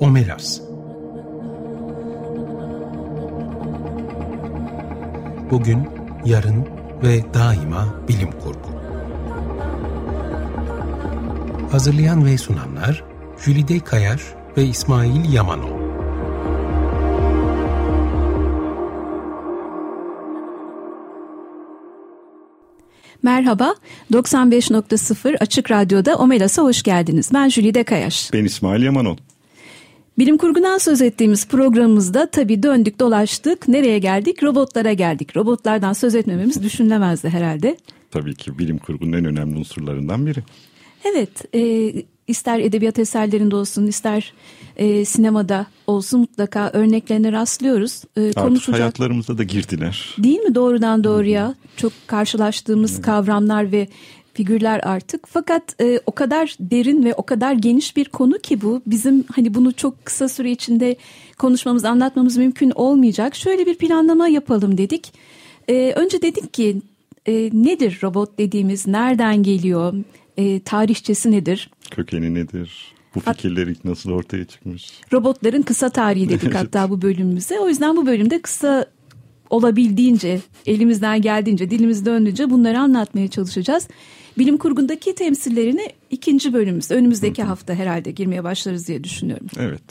Omelas Bugün, yarın ve daima bilim kurgu. Hazırlayan ve sunanlar Jülide Kayar ve İsmail Yamanov. Merhaba, 95.0 Açık Radyo'da Omelas'a hoş geldiniz. Ben Jülide Kayaş. Ben İsmail Yamanol. Bilim kurgundan söz ettiğimiz programımızda tabii döndük dolaştık. Nereye geldik? Robotlara geldik. Robotlardan söz etmememiz düşünülemezdi herhalde. Tabii ki bilim kurgunun en önemli unsurlarından biri. Evet, e, ister edebiyat eserlerinde olsun, ister e, sinemada olsun mutlaka örneklerine rastlıyoruz. E, Artık konuşacak... hayatlarımıza da girdiler. Değil mi doğrudan doğruya? Çok karşılaştığımız evet. kavramlar ve figürler artık. Fakat e, o kadar derin ve o kadar geniş bir konu ki bu. Bizim hani bunu çok kısa süre içinde konuşmamız, anlatmamız mümkün olmayacak. Şöyle bir planlama yapalım dedik. E, önce dedik ki e, nedir robot dediğimiz, nereden geliyor, e, tarihçesi nedir? Kökeni nedir? Bu fikirler ilk nasıl ortaya çıkmış? Robotların kısa tarihi dedik evet. hatta bu bölümümüze. O yüzden bu bölümde kısa olabildiğince, elimizden geldiğince, dilimiz döndüğünce bunları anlatmaya çalışacağız. Bilim kurgundaki temsillerini ikinci bölümümüzde, önümüzdeki hafta herhalde girmeye başlarız diye düşünüyorum. Evet.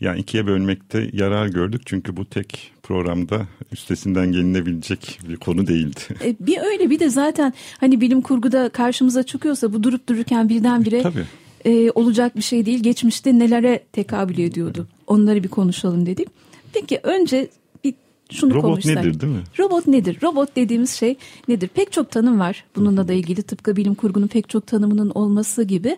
Yani ikiye bölmekte yarar gördük çünkü bu tek programda üstesinden gelinebilecek bir konu değildi. E, bir öyle bir de zaten hani bilim kurguda karşımıza çıkıyorsa bu durup dururken birdenbire Tabii. E, olacak bir şey değil. Geçmişte nelere tekabül ediyordu onları bir konuşalım dedik. Peki önce şunu Robot konuşsak. Nedir değil mi? Robot nedir? Robot dediğimiz şey nedir? Pek çok tanım var bununla da ilgili tıpkı bilim kurgunun pek çok tanımının olması gibi.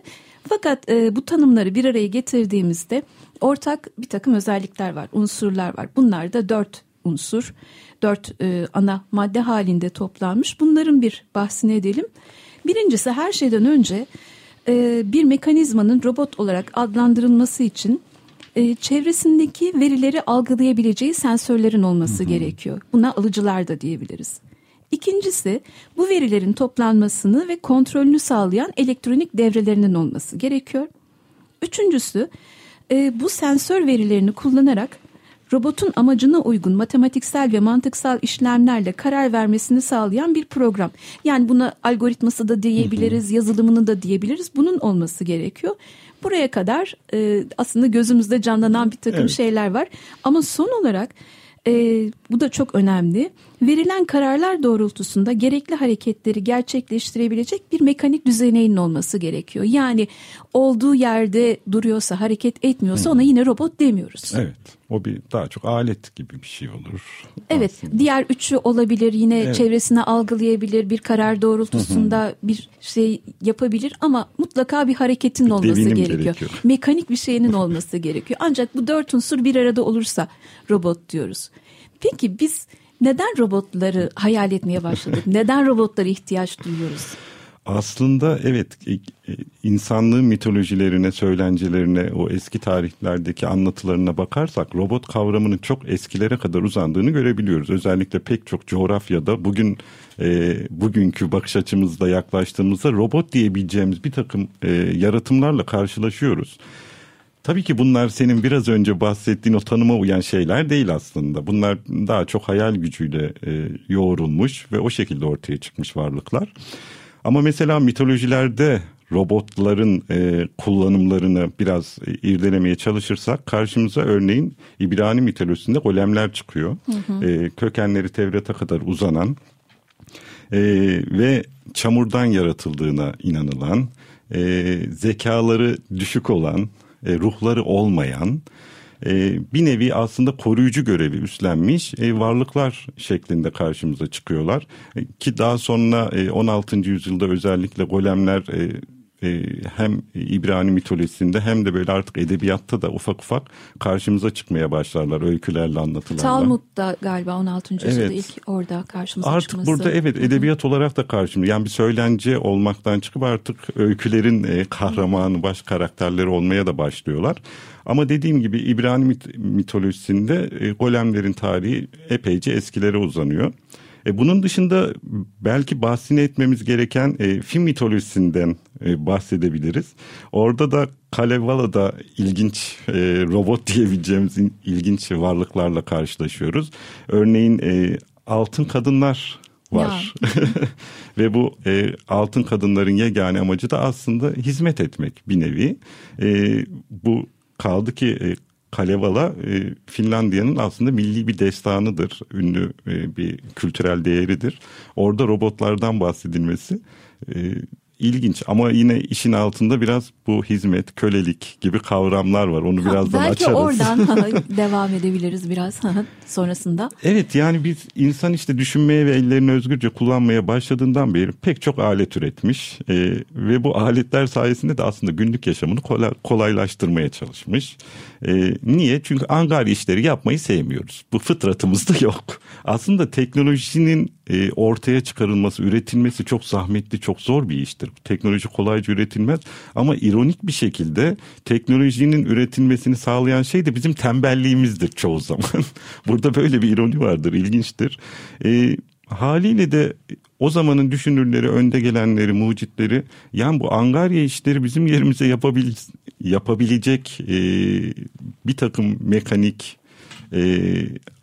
Fakat e, bu tanımları bir araya getirdiğimizde ortak bir takım özellikler var, unsurlar var. Bunlar da dört unsur, dört e, ana madde halinde toplanmış. Bunların bir bahsini edelim. Birincisi her şeyden önce e, bir mekanizmanın robot olarak adlandırılması için e, çevresindeki verileri algılayabileceği sensörlerin olması hı hı. gerekiyor. Buna alıcılar da diyebiliriz. İkincisi bu verilerin toplanmasını ve kontrolünü sağlayan elektronik devrelerinin olması gerekiyor. Üçüncüsü e, bu sensör verilerini kullanarak robotun amacına uygun matematiksel ve mantıksal işlemlerle karar vermesini sağlayan bir program. Yani buna algoritması da diyebiliriz, yazılımını da diyebiliriz. Bunun olması gerekiyor. Buraya kadar e, aslında gözümüzde canlanan bir takım evet. şeyler var. Ama son olarak e, bu da çok önemli. Verilen kararlar doğrultusunda gerekli hareketleri gerçekleştirebilecek bir mekanik düzeneğinin olması gerekiyor. Yani olduğu yerde duruyorsa, hareket etmiyorsa ona yine robot demiyoruz. Evet. O bir daha çok alet gibi bir şey olur. Evet. Aslında. Diğer üçü olabilir. Yine evet. çevresine algılayabilir. Bir karar doğrultusunda hı hı. bir şey yapabilir ama mutlaka bir hareketin bir olması gerekiyor. gerekiyor. Mekanik bir şeyinin olması gerekiyor. Ancak bu dört unsur bir arada olursa robot diyoruz. Peki biz neden robotları hayal etmeye başladık? neden robotlara ihtiyaç duyuyoruz? Aslında evet e, e, insanlığın mitolojilerine, söylencelerine, o eski tarihlerdeki anlatılarına bakarsak robot kavramının çok eskilere kadar uzandığını görebiliyoruz. Özellikle pek çok coğrafyada bugün e, bugünkü bakış açımızda yaklaştığımızda robot diyebileceğimiz bir takım e, yaratımlarla karşılaşıyoruz. Tabii ki bunlar senin biraz önce bahsettiğin o tanıma uyan şeyler değil aslında. Bunlar daha çok hayal gücüyle e, yoğrulmuş ve o şekilde ortaya çıkmış varlıklar. Ama mesela mitolojilerde robotların e, kullanımlarını biraz e, irdelemeye çalışırsak karşımıza örneğin İbrani mitolojisinde golemler çıkıyor. Hı hı. E, kökenleri Tevrat'a kadar uzanan e, ve çamurdan yaratıldığına inanılan, e, zekaları düşük olan, e, ruhları olmayan e, bir nevi aslında koruyucu görevi üstlenmiş e, varlıklar şeklinde karşımıza çıkıyorlar. E, ki daha sonra e, 16. yüzyılda özellikle golemler e, e, hem İbrani mitolojisinde hem de böyle artık edebiyatta da ufak ufak karşımıza çıkmaya başlarlar öykülerle anlatılarla. Talmud'da galiba 16. yüzyılda evet. ilk orada karşımıza artık çıkması. Artık burada evet edebiyat olarak da karşımıza yani bir söylence olmaktan çıkıp artık öykülerin e, kahramanı baş karakterleri olmaya da başlıyorlar. Ama dediğim gibi İbrani mit mitolojisinde e, golemlerin tarihi epeyce eskilere uzanıyor. E, bunun dışında belki bahsini etmemiz gereken e, film mitolojisinden e, bahsedebiliriz. Orada da Kalevala'da ilginç e, robot diyebileceğimiz ilginç varlıklarla karşılaşıyoruz. Örneğin e, altın kadınlar var. Ve bu e, altın kadınların yegane amacı da aslında hizmet etmek bir nevi. E, bu kaldı ki e, Kalevala e, Finlandiya'nın aslında milli bir destanıdır. Ünlü e, bir kültürel değeridir. Orada robotlardan bahsedilmesi e, ilginç ama yine işin altında biraz bu hizmet, kölelik gibi kavramlar var. Onu ha, birazdan belki açarız. Belki oradan devam edebiliriz biraz sonrasında. Evet yani biz insan işte düşünmeye ve ellerini özgürce kullanmaya başladığından beri pek çok alet üretmiş. Ee, ve bu aletler sayesinde de aslında günlük yaşamını kolay, kolaylaştırmaya çalışmış. Ee, niye? Çünkü angarya işleri yapmayı sevmiyoruz. Bu fıtratımızda yok. Aslında teknolojinin e, ortaya çıkarılması, üretilmesi çok zahmetli, çok zor bir iştir. Teknoloji kolayca üretilmez ama ironik bir şekilde teknolojinin üretilmesini sağlayan şey de bizim tembelliğimizdir çoğu zaman. Burada böyle bir ironi vardır, ilginçtir. E, haliyle de o zamanın düşünürleri, önde gelenleri, mucitleri yani bu angarya işleri bizim yerimize yapabil, yapabilecek e, bir takım mekanik e,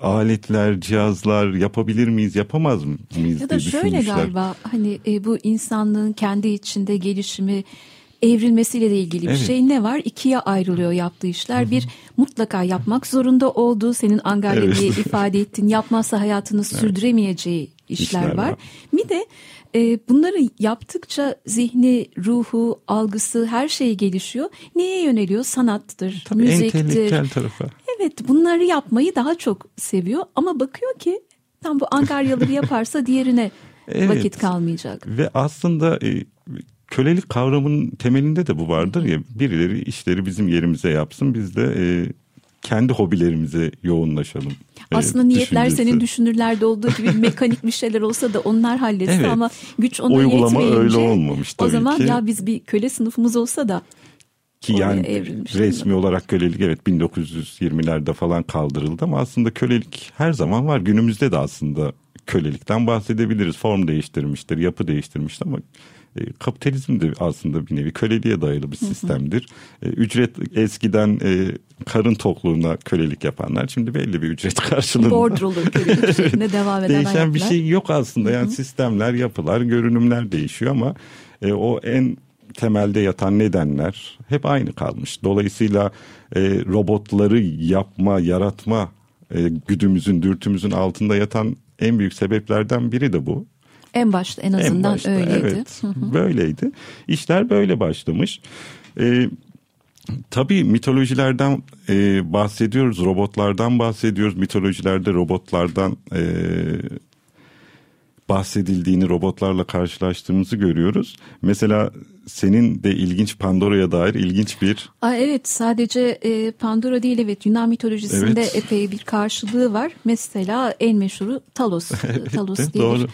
aletler, cihazlar yapabilir miyiz, yapamaz mıyız Ya da şöyle galiba hani e, bu insanlığın kendi içinde gelişimi evrilmesiyle de ilgili bir evet. şey ne var? İkiye ayrılıyor yaptığı işler. Hı-hı. Bir mutlaka yapmak zorunda olduğu senin Angarya evet. diye ifade ettiğin yapmazsa hayatını evet. sürdüremeyeceği işler, işler var. var. Bir de e, bunları yaptıkça zihni, ruhu, algısı her şey gelişiyor. Neye yöneliyor? Sanattır, Tabii müziktir. entelektüel tarafı. Evet bunları yapmayı daha çok seviyor ama bakıyor ki tam bu Angaryaları yaparsa diğerine evet. vakit kalmayacak. Ve aslında e, kölelik kavramının temelinde de bu vardır ya birileri işleri bizim yerimize yapsın biz de e, kendi hobilerimize yoğunlaşalım. E, Aslında e, niyetler düşüncesi. senin düşünürlerde olduğu gibi mekanik bir şeyler olsa da onlar halletse evet. ama güç ona Uygulama yetmeyince öyle olmamış tabii o zaman ki. ya biz bir köle sınıfımız olsa da ki yani resmi olarak kölelik evet 1920'lerde falan kaldırıldı ama aslında kölelik her zaman var. Günümüzde de aslında kölelikten bahsedebiliriz. Form değiştirmiştir, yapı değiştirmiştir ama kapitalizm de aslında bir nevi köleliğe dayalı bir sistemdir. Hı hı. E, ücret eskiden e, karın tokluğuna kölelik yapanlar şimdi belli bir ücret karşılığında. Bordrolu kölelik şeklinde devam eden Değişen hayatlar. bir şey yok aslında yani hı hı. sistemler, yapılar, görünümler değişiyor ama e, o en temelde yatan nedenler hep aynı kalmış. Dolayısıyla e, robotları yapma, yaratma e, güdümüzün, dürtümüzün altında yatan en büyük sebeplerden biri de bu. En başta en azından en başta, öyleydi. Evet, böyleydi. İşler böyle başlamış. Ee, tabii mitolojilerden e, bahsediyoruz, robotlardan bahsediyoruz. Mitolojilerde robotlardan e, bahsedildiğini, robotlarla karşılaştığımızı görüyoruz. Mesela senin de ilginç Pandora'ya dair ilginç bir... Aa, evet sadece e, Pandora değil evet Yunan mitolojisinde evet. epey bir karşılığı var. Mesela en meşhuru Talos. evet, Talos diye doğru. bir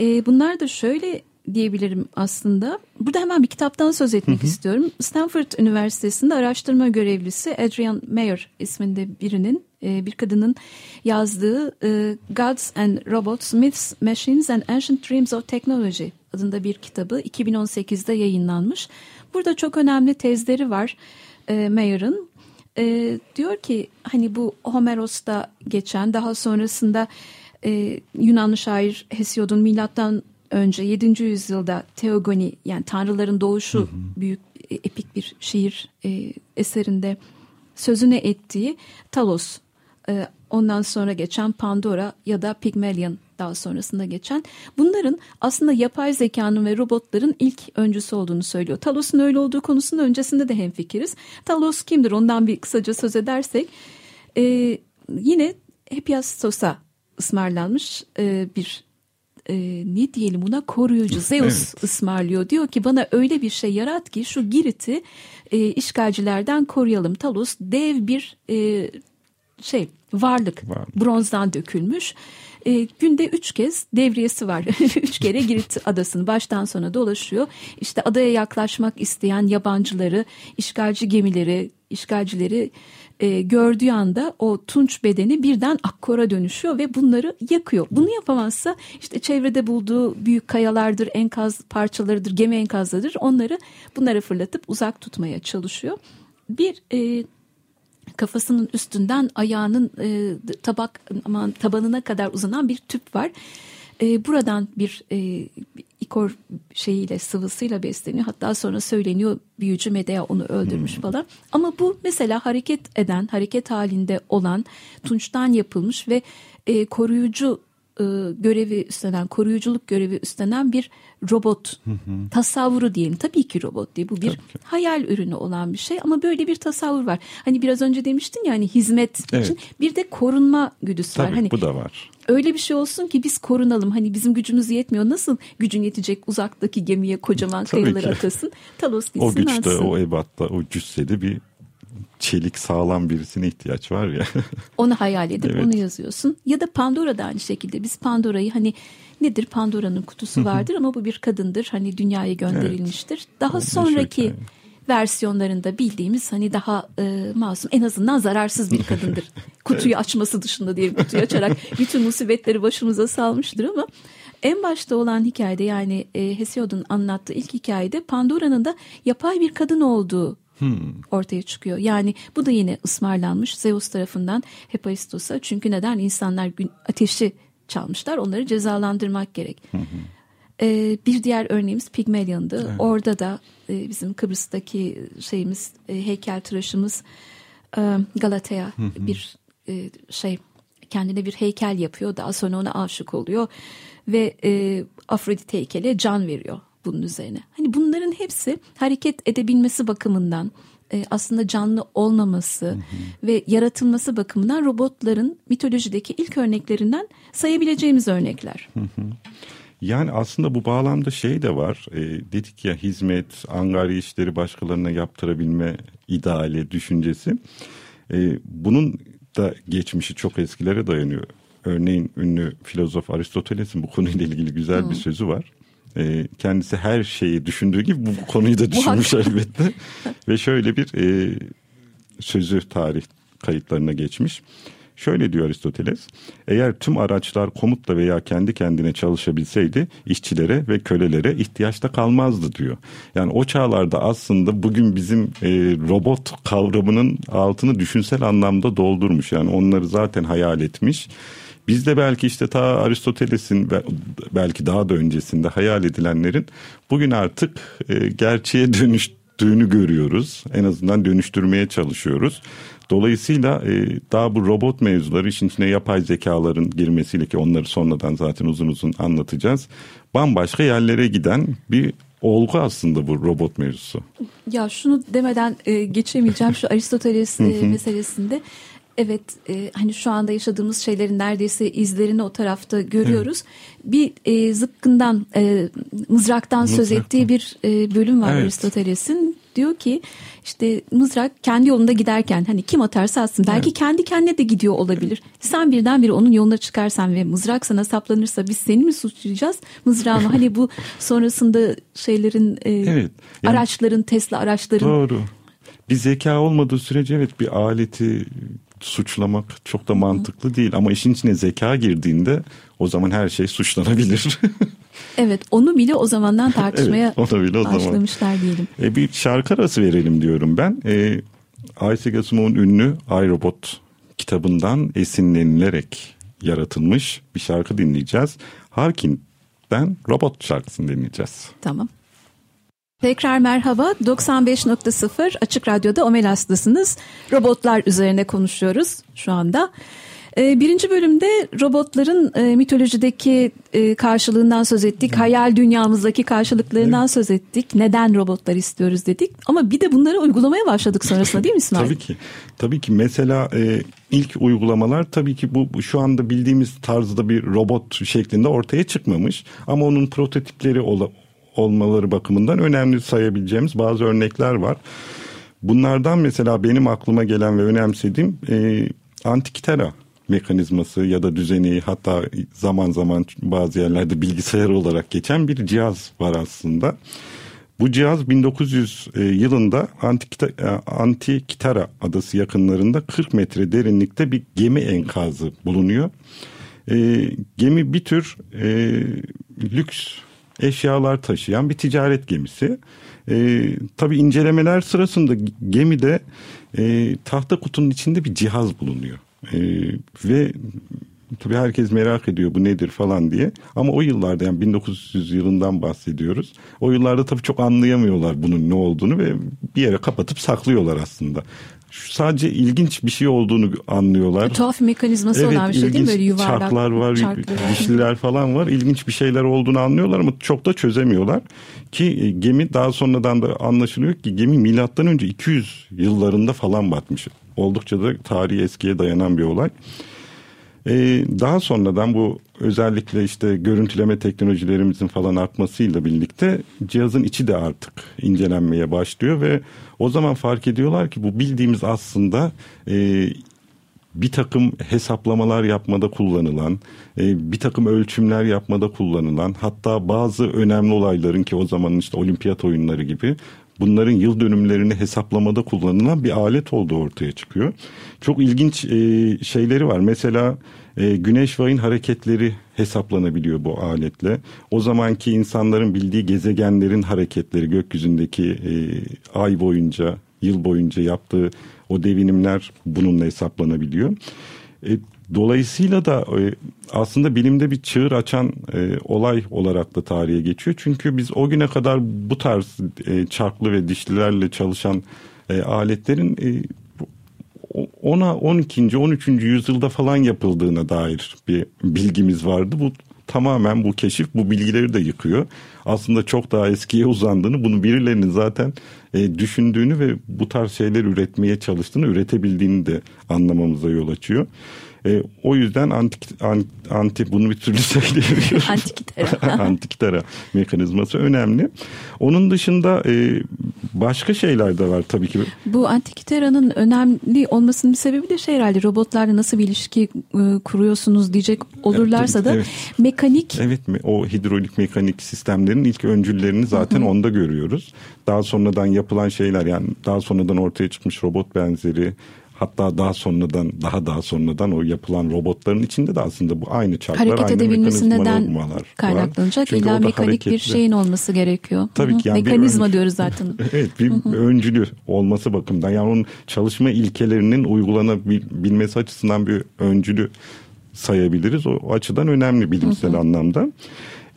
e, bunlar da şöyle diyebilirim aslında. Burada hemen bir kitaptan söz etmek hı hı. istiyorum. Stanford Üniversitesi'nde araştırma görevlisi Adrian Mayer isminde birinin e, bir kadının yazdığı e, Gods and Robots, Myths, Machines and Ancient Dreams of Technology adında bir kitabı 2018'de yayınlanmış. Burada çok önemli tezleri var e, Mayer'ın. Diyor ki hani bu Homeros'ta geçen daha sonrasında e, Yunanlı şair Hesiod'un milattan önce 7. yüzyılda Teogoni yani tanrıların doğuşu hı hı. büyük e, epik bir şiir e, eserinde sözüne ettiği Talos e, ondan sonra geçen Pandora ya da Pygmalion daha sonrasında geçen bunların aslında yapay zekanın ve robotların ilk öncüsü olduğunu söylüyor. Talos'un öyle olduğu konusunda öncesinde de hemfikiriz. Talos kimdir ondan bir kısaca söz edersek e, yine Hephaistos'a ısmarlanmış e, bir e, ne diyelim buna koruyucu Zeus evet. ısmarlıyor. Diyor ki bana öyle bir şey yarat ki şu Girit'i e, işgalcilerden koruyalım. Talos dev bir e, şey varlık, varlık bronzdan dökülmüş. E, günde üç kez devriyesi var. üç kere Girit adasını baştan sona dolaşıyor. İşte adaya yaklaşmak isteyen yabancıları, işgalci gemileri, işgalcileri e, gördüğü anda o tunç bedeni birden akkora dönüşüyor ve bunları yakıyor. Bunu yapamazsa işte çevrede bulduğu büyük kayalardır, enkaz parçalarıdır, gemi enkazlarıdır. Onları bunlara fırlatıp uzak tutmaya çalışıyor. Bir e, kafasının üstünden ayağının e, tabak aman tabanına kadar uzanan bir tüp var. E, buradan bir e, ikor şeyiyle sıvısıyla besleniyor. Hatta sonra söyleniyor büyücü Medea onu öldürmüş hmm. falan. Ama bu mesela hareket eden, hareket halinde olan tunçtan yapılmış ve e, koruyucu e, görevi üstlenen, koruyuculuk görevi üstlenen bir robot hı hı. tasavvuru diyelim. Tabii ki robot değil. Bu bir hayal ürünü olan bir şey ama böyle bir tasavvur var. Hani biraz önce demiştin ya hani hizmet evet. için bir de korunma güdüsü Tabii, var. Hani bu da var. Öyle bir şey olsun ki biz korunalım. Hani bizim gücümüz yetmiyor. Nasıl gücün yetecek uzaktaki gemiye kocaman kayaları atasın. Talos gitsin O güçte, o ebatta, o cüssede bir çelik sağlam birisine ihtiyaç var ya. onu hayal edip evet. onu yazıyorsun. Ya da Pandora da aynı şekilde. Biz Pandora'yı hani nedir Pandora'nın kutusu vardır ama bu bir kadındır. Hani dünyaya gönderilmiştir. Evet. Daha sonraki versiyonlarında bildiğimiz hani daha e, masum en azından zararsız bir kadındır. Kutuyu açması dışında diyelim kutuyu açarak bütün musibetleri başımıza salmıştır ama en başta olan hikayede yani e, Hesiod'un anlattığı ilk hikayede Pandora'nın da yapay bir kadın olduğu Hmm. ortaya çıkıyor. Yani bu da yine ısmarlanmış Zeus tarafından Hephaistos'a. Çünkü neden insanlar gün ateşi çalmışlar onları cezalandırmak gerek. Hı Ee, bir diğer örneğimiz Pygmalion'dı. Evet. Orada da e, bizim Kıbrıs'taki şeyimiz e, heykel tıraşımız e, Galatea bir e, şey kendine bir heykel yapıyor. Daha sonra ona aşık oluyor ve e, Afrodite heykele can veriyor bunun üzerine. Hani bunların hepsi hareket edebilmesi bakımından e, aslında canlı olmaması hı hı. ve yaratılması bakımından robotların mitolojideki ilk örneklerinden sayabileceğimiz örnekler. Hı hı. Yani aslında bu bağlamda şey de var. E, dedik ya hizmet, angari işleri başkalarına yaptırabilme ideali, düşüncesi. E, bunun da geçmişi çok eskilere dayanıyor. Örneğin ünlü filozof Aristoteles'in bu konuyla ilgili güzel hmm. bir sözü var. E, kendisi her şeyi düşündüğü gibi bu konuyu da düşünmüş elbette. Ve şöyle bir e, sözü tarih kayıtlarına geçmiş. Şöyle diyor Aristoteles, eğer tüm araçlar komutla veya kendi kendine çalışabilseydi işçilere ve kölelere ihtiyaçta kalmazdı diyor. Yani o çağlarda aslında bugün bizim e, robot kavramının altını düşünsel anlamda doldurmuş. Yani onları zaten hayal etmiş. Biz de belki işte ta Aristoteles'in belki daha da öncesinde hayal edilenlerin bugün artık e, gerçeğe dönüştüğünü görüyoruz. En azından dönüştürmeye çalışıyoruz. Dolayısıyla e, daha bu robot mevzuları işin içine yapay zekaların girmesiyle ki onları sonradan zaten uzun uzun anlatacağız. Bambaşka yerlere giden bir olgu aslında bu robot mevzusu. Ya şunu demeden e, geçemeyeceğim şu Aristoteles e, meselesinde. Evet e, hani şu anda yaşadığımız şeylerin neredeyse izlerini o tarafta görüyoruz. Evet. Bir e, zıpkından e, mızraktan Mızrak. söz ettiği bir e, bölüm var evet. Aristoteles'in. Diyor ki işte mızrak kendi yolunda giderken hani kim atarsa atsın belki evet. kendi kendine de gidiyor olabilir. Sen birdenbire onun yoluna çıkarsan ve mızrak sana saplanırsa biz seni mi suçlayacağız mızrağımı hani bu sonrasında şeylerin e, evet. yani, araçların Tesla araçların. Doğru. Bir zeka olmadığı sürece evet bir aleti suçlamak çok da mantıklı değil ama işin içine zeka girdiğinde o zaman her şey suçlanabilir. evet onu bile o zamandan tartışmaya evet, onu bile o başlamışlar zaman. diyelim. E, bir şarkı arası verelim diyorum ben. E, Isaac Asimov'un ünlü iRobot kitabından esinlenilerek yaratılmış bir şarkı dinleyeceğiz. Harkin'den robot şarkısını dinleyeceğiz. Tamam. Tekrar merhaba. 95.0 Açık Radyo'da Omelas'tasınız. Robotlar üzerine konuşuyoruz şu anda. Ee, birinci bölümde robotların e, mitolojideki e, karşılığından söz ettik. Hayal dünyamızdaki karşılıklarından evet. söz ettik. Neden robotlar istiyoruz dedik. Ama bir de bunları uygulamaya başladık sonrasında değil mi İsmail? tabii ki. Tabii ki. Mesela e, ilk uygulamalar tabii ki bu, şu anda bildiğimiz tarzda bir robot şeklinde ortaya çıkmamış. Ama onun prototipleri olmaları bakımından önemli sayabileceğimiz bazı örnekler var. Bunlardan mesela benim aklıma gelen ve önemsediğim e, Antikythera mekanizması ya da düzeni hatta zaman zaman bazı yerlerde bilgisayar olarak geçen bir cihaz var aslında. Bu cihaz 1900 e, yılında e, Antikitara adası yakınlarında 40 metre derinlikte bir gemi enkazı bulunuyor. E, gemi bir tür e, lüks eşyalar taşıyan bir ticaret gemisi. E, tabii incelemeler sırasında gemide e, tahta kutunun içinde bir cihaz bulunuyor. E, ve tabii herkes merak ediyor bu nedir falan diye. Ama o yıllarda yani 1900 yılından bahsediyoruz. O yıllarda tabii çok anlayamıyorlar bunun ne olduğunu ve bir yere kapatıp saklıyorlar aslında sadece ilginç bir şey olduğunu anlıyorlar. Tuhaf mekanizması evet, olan bir şey değil mi? Böyle yuvarlak çarklar var, çarklar. dişliler falan var. İlginç bir şeyler olduğunu anlıyorlar ama çok da çözemiyorlar. Ki e, gemi daha sonradan da anlaşılıyor ki gemi milattan önce 200 yıllarında falan batmış. Oldukça da tarihi eskiye dayanan bir olay. Ee, daha sonradan bu özellikle işte görüntüleme teknolojilerimizin falan artmasıyla birlikte cihazın içi de artık incelenmeye başlıyor ve o zaman fark ediyorlar ki bu bildiğimiz aslında e, bir takım hesaplamalar yapmada kullanılan, e, bir takım ölçümler yapmada kullanılan, hatta bazı önemli olayların ki o zamanın işte olimpiyat oyunları gibi bunların yıl dönümlerini hesaplamada kullanılan bir alet olduğu ortaya çıkıyor. Çok ilginç e, şeyleri var. Mesela e, güneş ve ayın hareketleri hesaplanabiliyor bu aletle. O zamanki insanların bildiği gezegenlerin hareketleri gökyüzündeki e, ay boyunca, yıl boyunca yaptığı o devinimler bununla hesaplanabiliyor. E, dolayısıyla da e, aslında bilimde bir çığır açan e, olay olarak da tarihe geçiyor. Çünkü biz o güne kadar bu tarz e, çarklı ve dişlilerle çalışan e, aletlerin e, ona 12. 13. yüzyılda falan yapıldığına dair bir bilgimiz vardı. Bu tamamen bu keşif bu bilgileri de yıkıyor. Aslında çok daha eskiye uzandığını, bunu birilerinin zaten e, düşündüğünü ve bu tarz şeyler üretmeye çalıştığını, üretebildiğini de anlamamıza yol açıyor. E, o yüzden antik, anti bunu bir türlü söyleyemiyorum. Antikitera. Antikitera mekanizması önemli. Onun dışında e, başka şeyler de var tabii ki. Bu antikitera'nın önemli olmasının bir sebebi de şey herhalde robotlarla nasıl bir ilişki e, kuruyorsunuz diyecek olurlarsa da evet. mekanik. Evet o hidrolik mekanik sistemlerin ilk öncüllerini zaten Hı-hı. onda görüyoruz. Daha sonradan yapılan şeyler yani daha sonradan ortaya çıkmış robot benzeri Hatta daha sonradan daha daha sonradan o yapılan robotların içinde de aslında bu aynı çarklar Hareket aynı edebilmesi neden kaynaklanacak? Çünkü İlla mekanik hareketli. bir şeyin olması gerekiyor. Tabii ki yani Mekanizma diyoruz zaten. evet bir öncülü olması bakımından yani onun çalışma ilkelerinin uygulanabilmesi açısından bir öncülü sayabiliriz. O açıdan önemli bilimsel anlamda.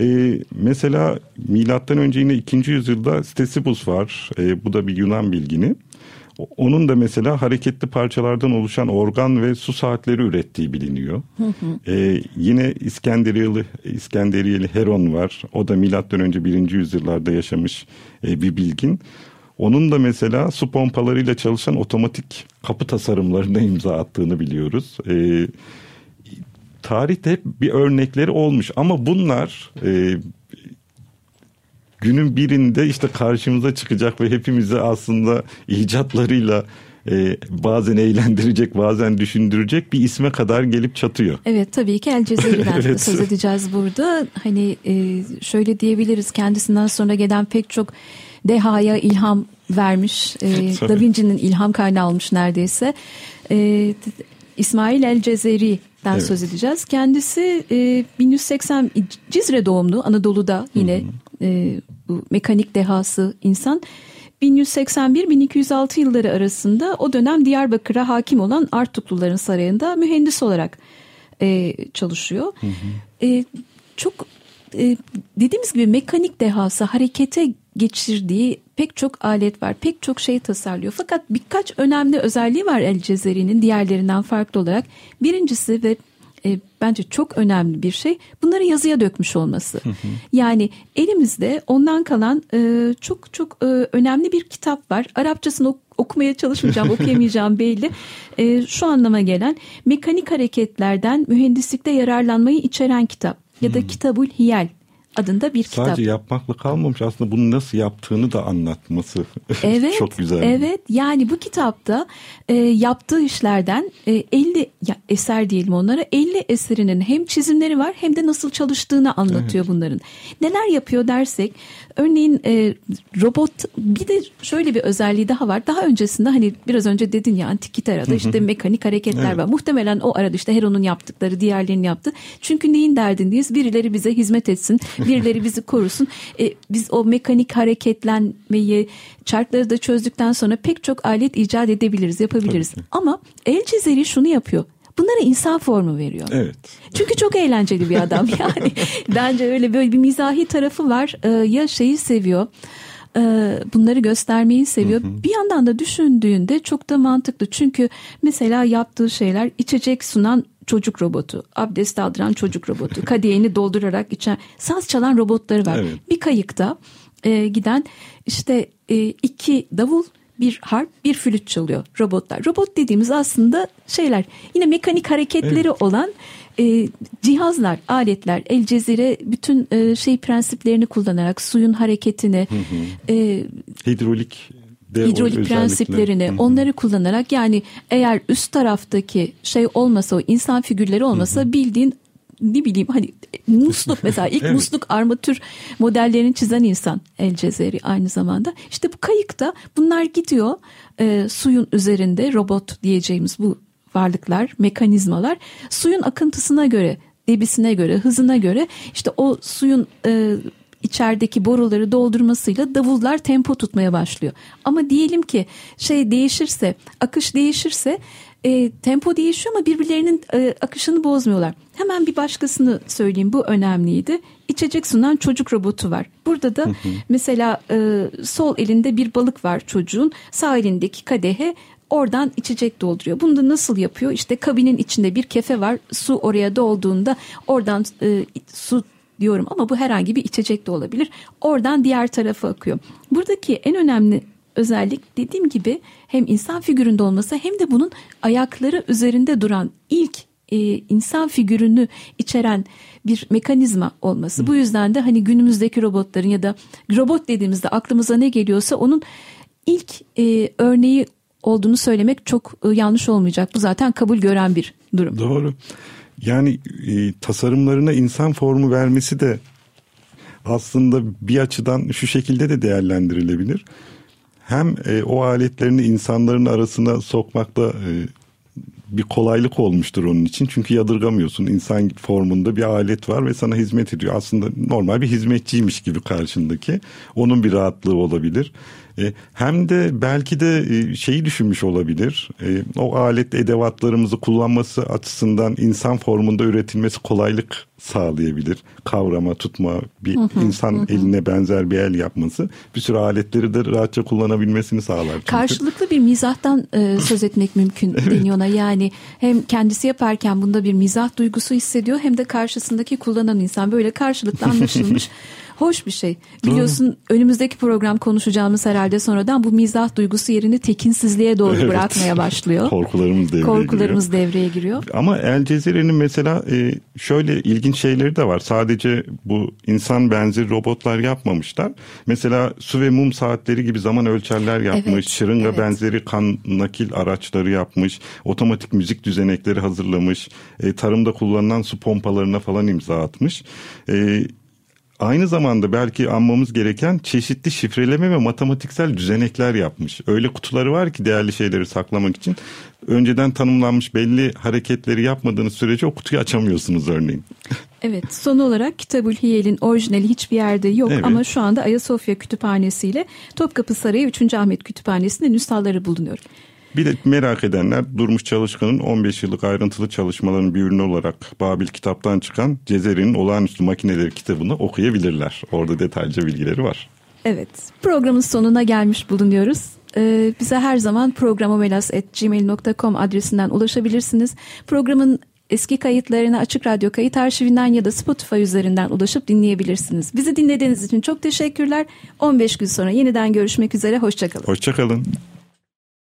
Ee, mesela milattan önce yine 2. yüzyılda Stesibus var. Ee, bu da bir Yunan bilgini. Onun da mesela hareketli parçalardan oluşan organ ve su saatleri ürettiği biliniyor. Ee, yine İskenderiyeli, İskenderiyeli Heron var. O da milattan önce birinci yüzyıllarda yaşamış e, bir bilgin. Onun da mesela su pompalarıyla çalışan otomatik kapı tasarımlarına imza attığını biliyoruz. Ee, tarihte hep bir örnekleri olmuş ama bunlar e, günün birinde işte karşımıza çıkacak ve hepimizi aslında icatlarıyla e, bazen eğlendirecek bazen düşündürecek bir isme kadar gelip çatıyor. Evet tabii ki El Cezeri'den evet. söz edeceğiz burada. Hani e, şöyle diyebiliriz kendisinden sonra gelen pek çok dehaya ilham vermiş. E, da Vinci'nin ilham kaynağı almış neredeyse. E, İsmail El Cezeri'den evet. söz edeceğiz. Kendisi e, 1180 Cizre doğumlu Anadolu'da yine e, bu mekanik dehası insan. 1181-1206 yılları arasında o dönem Diyarbakır'a hakim olan Artukluların sarayında mühendis olarak e, çalışıyor. Hı hı. E, çok e, dediğimiz gibi mekanik dehası harekete geçirdiği pek çok alet var. Pek çok şey tasarlıyor. Fakat birkaç önemli özelliği var El Cezeri'nin diğerlerinden farklı olarak. Birincisi ve e, bence çok önemli bir şey bunları yazıya dökmüş olması. Yani elimizde ondan kalan e, çok çok e, önemli bir kitap var. Arapçasını ok- okumaya çalışmayacağım, okuyamayacağım belli. E, şu anlama gelen mekanik hareketlerden mühendislikte yararlanmayı içeren kitap ya da Kitabul Hiyel adında bir kitap. Sadece yapmakla kalmamış aslında bunu nasıl yaptığını da anlatması evet, çok güzel. Evet yani bu kitapta e, yaptığı işlerden e, 50 ya, eser diyelim onlara 50 eserinin hem çizimleri var hem de nasıl çalıştığını anlatıyor evet. bunların. Neler yapıyor dersek örneğin e, robot bir de şöyle bir özelliği daha var. Daha öncesinde hani biraz önce dedin ya antik gitarada işte mekanik hareketler evet. var. Muhtemelen o arada işte Heron'un yaptıkları diğerlerinin yaptı. Çünkü neyin derdindeyiz? Birileri bize hizmet etsin. Birileri bizi korusun. E, biz o mekanik hareketlenmeyi çarkları da çözdükten sonra pek çok alet icat edebiliriz, yapabiliriz. Ama El Cezeri şunu yapıyor bunlara insan formu veriyor. Evet. Çünkü çok eğlenceli bir adam yani. Bence öyle böyle bir mizahi tarafı var. Ee, ya şeyi seviyor. E, bunları göstermeyi seviyor. Hı hı. Bir yandan da düşündüğünde çok da mantıklı. Çünkü mesela yaptığı şeyler içecek sunan çocuk robotu, abdest aldıran çocuk robotu, kadehini doldurarak içen saz çalan robotları var. Evet. Bir kayıkta e, giden işte e, iki davul, bir harp, bir flüt çalıyor robotlar. Robot dediğimiz aslında şeyler yine mekanik hareketleri evet. olan e, cihazlar, aletler. El Cezire bütün e, şey prensiplerini kullanarak suyun hareketini, hı hı. E, hidrolik hidrolik prensiplerini Hı-hı. onları kullanarak yani eğer üst taraftaki şey olmasa o insan figürleri olmasa Hı-hı. bildiğin ne bileyim hani musluk mesela ilk evet. musluk armatür modellerini çizen insan El Cezeri aynı zamanda. İşte bu kayıkta bunlar gidiyor e, suyun üzerinde robot diyeceğimiz bu varlıklar, mekanizmalar suyun akıntısına göre, debisine göre, hızına göre işte o suyun e, içerideki boruları doldurmasıyla davullar tempo tutmaya başlıyor. Ama diyelim ki şey değişirse, akış değişirse e, tempo değişiyor ama birbirlerinin e, akışını bozmuyorlar. Hemen bir başkasını söyleyeyim bu önemliydi. İçecek sunan çocuk robotu var. Burada da mesela e, sol elinde bir balık var çocuğun sağ elindeki kadehe oradan içecek dolduruyor. Bunu da nasıl yapıyor? İşte kabinin içinde bir kefe var. Su oraya dolduğunda oradan e, su diyorum ama bu herhangi bir içecek de olabilir. Oradan diğer tarafa akıyor. Buradaki en önemli özellik dediğim gibi hem insan figüründe olması hem de bunun ayakları üzerinde duran ilk e, insan figürünü içeren bir mekanizma olması. Hı. Bu yüzden de hani günümüzdeki robotların ya da robot dediğimizde aklımıza ne geliyorsa onun ilk e, örneği olduğunu söylemek çok e, yanlış olmayacak. Bu zaten kabul gören bir durum. Doğru. Yani e, tasarımlarına insan formu vermesi de aslında bir açıdan şu şekilde de değerlendirilebilir. Hem e, o aletlerini insanların arasına sokmakta e, bir kolaylık olmuştur onun için. Çünkü yadırgamıyorsun. İnsan formunda bir alet var ve sana hizmet ediyor. Aslında normal bir hizmetçiymiş gibi karşındaki. Onun bir rahatlığı olabilir. E, hem de belki de e, şeyi düşünmüş olabilir. E, o alet edevatlarımızı kullanması açısından insan formunda üretilmesi kolaylık sağlayabilir. Kavrama, tutma, bir hı hı, insan hı. eline benzer bir el yapması bir sürü aletleri de rahatça kullanabilmesini sağlar. Çünkü. Karşılıklı bir mizahtan e, söz etmek mümkün evet. deniyor ona. Yani hem kendisi yaparken bunda bir mizah duygusu hissediyor hem de karşısındaki kullanan insan böyle karşılıklı anlaşılmış hoş bir şey. Biliyorsun Doğru. önümüzdeki program konuşacağımız herhalde sonradan bu mizah duygusu yerini tekinsizliğe doğru evet. bırakmaya başlıyor. Korkularımız devreye Korkularımız giriyor. devreye giriyor. Ama El Cezire'nin mesela e, şöyle ilginç şeyleri de var. Sadece bu insan benzeri robotlar yapmamışlar. Mesela su ve mum saatleri gibi zaman ölçerler yapmış. Evet, şırınga evet. benzeri kan nakil araçları yapmış. Otomatik müzik düzenekleri hazırlamış. E, tarımda kullanılan su pompalarına falan imza atmış. Aynı zamanda belki anmamız gereken çeşitli şifreleme ve matematiksel düzenekler yapmış. Öyle kutuları var ki değerli şeyleri saklamak için önceden tanımlanmış belli hareketleri yapmadığınız sürece o kutuyu açamıyorsunuz örneğin. Evet son olarak Kitabül Hiyel'in orijinali hiçbir yerde yok evet. ama şu anda Ayasofya Kütüphanesi ile Topkapı Sarayı 3. Ahmet Kütüphanesi'nde nüshaları bulunuyor. Bir de merak edenler Durmuş Çalışkan'ın 15 yıllık ayrıntılı çalışmaların bir ürünü olarak Babil kitaptan çıkan Cezeri'nin Olağanüstü Makineleri kitabını okuyabilirler. Orada detaylıca bilgileri var. Evet programın sonuna gelmiş bulunuyoruz. Ee, bize her zaman programomelas.gmail.com adresinden ulaşabilirsiniz. Programın eski kayıtlarına Açık Radyo kayıt arşivinden ya da Spotify üzerinden ulaşıp dinleyebilirsiniz. Bizi dinlediğiniz için çok teşekkürler. 15 gün sonra yeniden görüşmek üzere. Hoşçakalın. Hoşçakalın.